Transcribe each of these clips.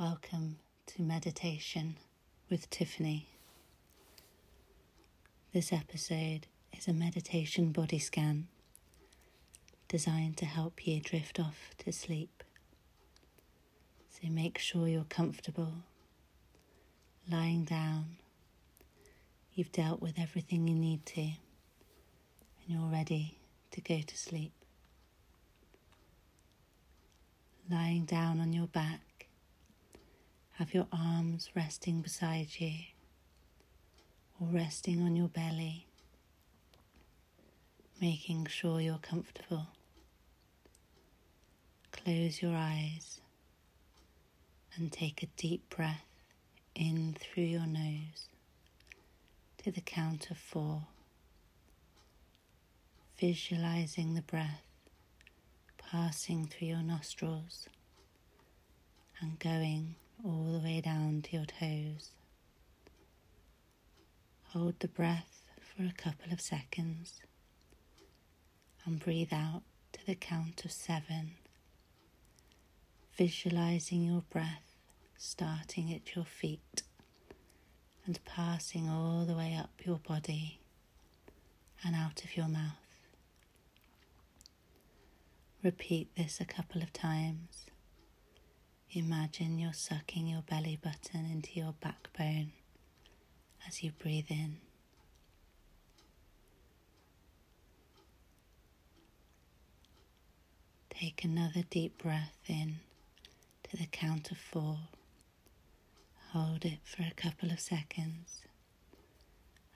Welcome to Meditation with Tiffany. This episode is a meditation body scan designed to help you drift off to sleep. So make sure you're comfortable, lying down. You've dealt with everything you need to, and you're ready to go to sleep. Lying down on your back have your arms resting beside you or resting on your belly, making sure you're comfortable. Close your eyes and take a deep breath in through your nose to the count of four, visualizing the breath passing through your nostrils and going all the way down to your toes. Hold the breath for a couple of seconds and breathe out to the count of seven, visualizing your breath starting at your feet and passing all the way up your body and out of your mouth. Repeat this a couple of times Imagine you're sucking your belly button into your backbone as you breathe in. Take another deep breath in to the count of four. Hold it for a couple of seconds.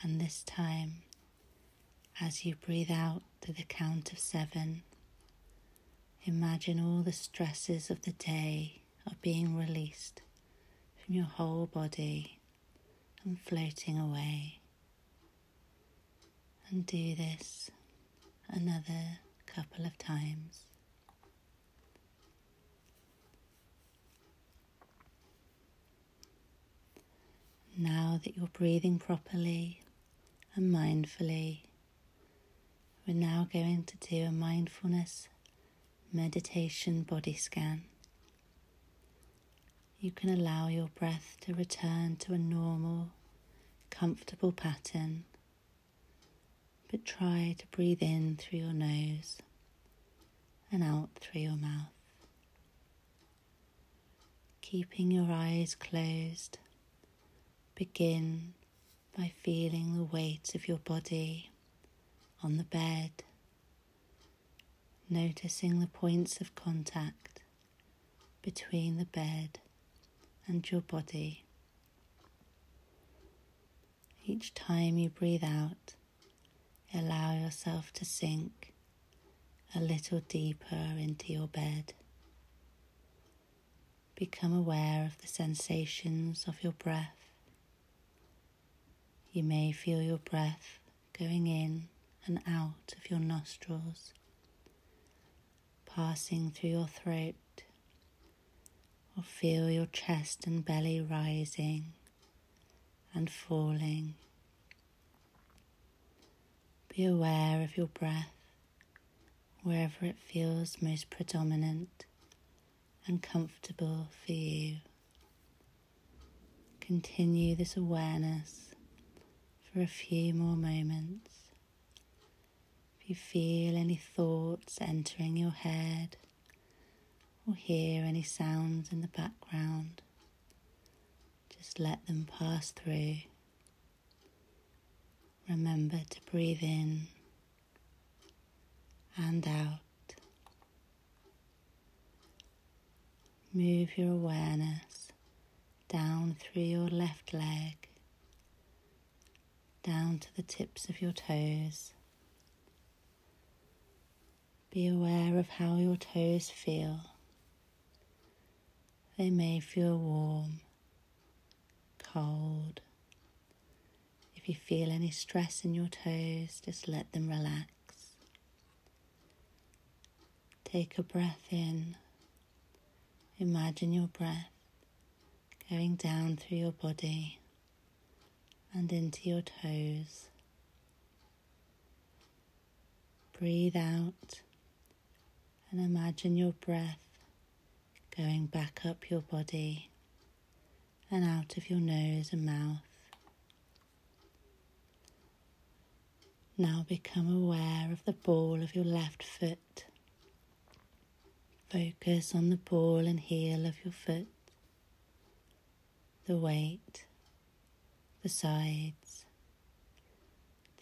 And this time, as you breathe out to the count of seven, imagine all the stresses of the day being released from your whole body and floating away. And do this another couple of times. Now that you're breathing properly and mindfully, we're now going to do a mindfulness meditation body scan you can allow your breath to return to a normal, comfortable pattern, but try to breathe in through your nose and out through your mouth. Keeping your eyes closed, begin by feeling the weight of your body on the bed, noticing the points of contact between the bed and your body. Each time you breathe out, allow yourself to sink a little deeper into your bed. Become aware of the sensations of your breath. You may feel your breath going in and out of your nostrils, passing through your throat or feel your chest and belly rising and falling. Be aware of your breath wherever it feels most predominant and comfortable for you. Continue this awareness for a few more moments. If you feel any thoughts entering your head, or hear any sounds in the background, just let them pass through. Remember to breathe in and out. Move your awareness down through your left leg, down to the tips of your toes. Be aware of how your toes feel. They may feel warm, cold. If you feel any stress in your toes, just let them relax. Take a breath in. Imagine your breath going down through your body and into your toes. Breathe out and imagine your breath going back up your body and out of your nose and mouth. Now become aware of the ball of your left foot. Focus on the ball and heel of your foot, the weight, the sides,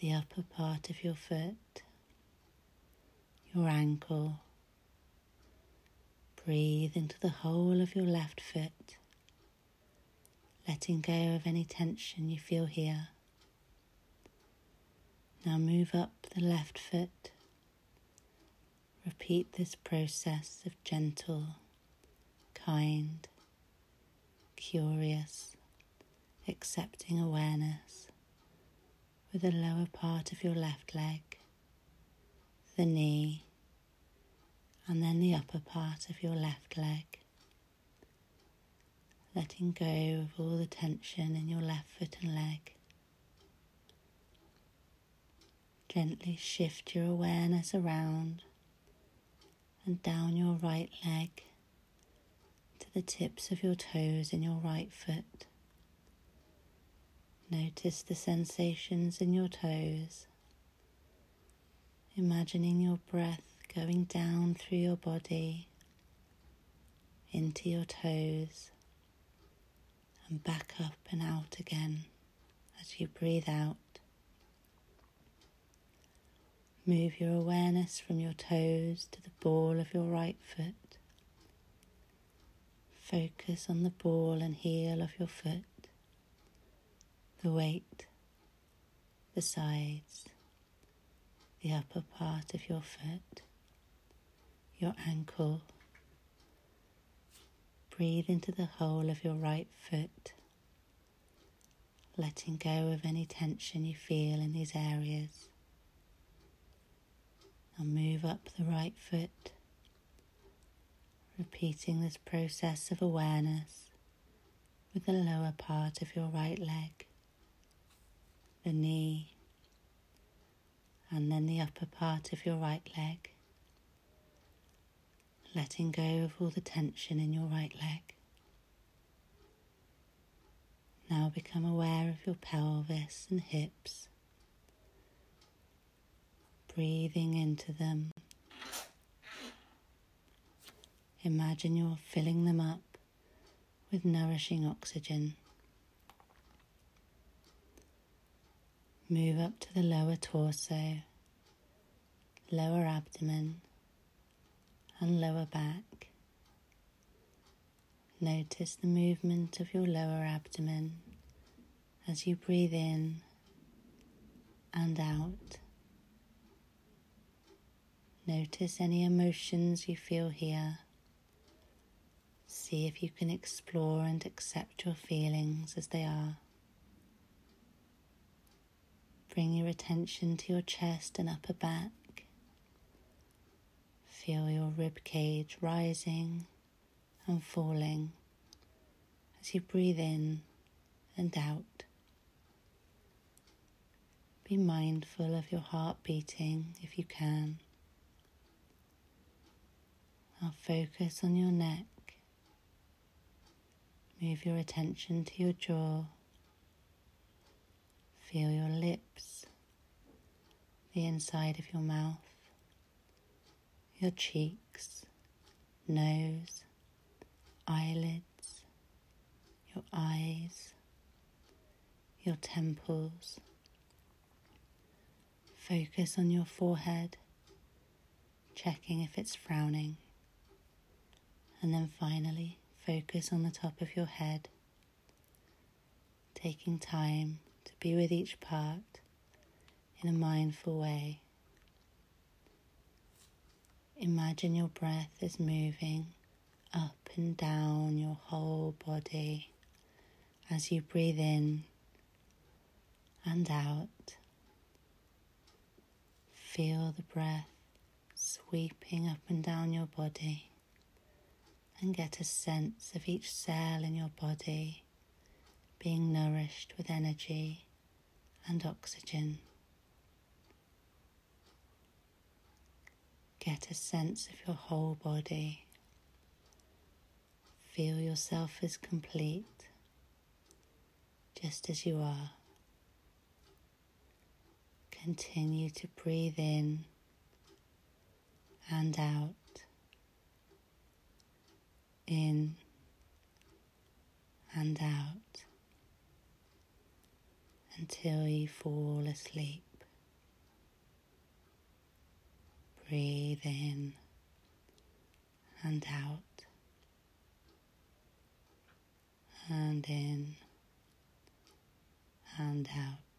the upper part of your foot, your ankle. Breathe into the whole of your left foot, letting go of any tension you feel here. Now move up the left foot. Repeat this process of gentle, kind, curious, accepting awareness with the lower part of your left leg, the knee, and then the upper part of your left leg. Letting go of all the tension in your left foot and leg. Gently shift your awareness around and down your right leg to the tips of your toes in your right foot. Notice the sensations in your toes, imagining your breath going down through your body into your toes and back up and out again as you breathe out. Move your awareness from your toes to the ball of your right foot. Focus on the ball and heel of your foot, the weight, the sides, the upper part of your foot, your ankle. Breathe into the whole of your right foot, letting go of any tension you feel in these areas. And move up the right foot, repeating this process of awareness with the lower part of your right leg, the knee, and then the upper part of your right leg, letting go of all the tension in your right leg. Now become aware of your pelvis and hips breathing into them. Imagine you're filling them up with nourishing oxygen. Move up to the lower torso, lower abdomen, and lower back. Notice the movement of your lower abdomen as you breathe in and out. Notice any emotions you feel here. See if you can explore and accept your feelings as they are. Bring your attention to your chest and upper back. Feel your rib cage rising and falling as you breathe in and out. Be mindful of your heart beating if you can. Now focus on your neck. Move your attention to your jaw. Feel your lips, the inside of your mouth, your cheeks, nose, eyelids, your eyes, your temples. Focus on your forehead, checking if it's frowning. And then finally, focus on the top of your head, taking time to be with each part in a mindful way. Imagine your breath is moving up and down your whole body as you breathe in and out. Feel the breath sweeping up and down your body and get a sense of each cell in your body being nourished with energy and oxygen. Get a sense of your whole body. Feel yourself as complete just as you are. Continue to breathe in and out, in and out until you fall asleep. Breathe in and out, and in and out.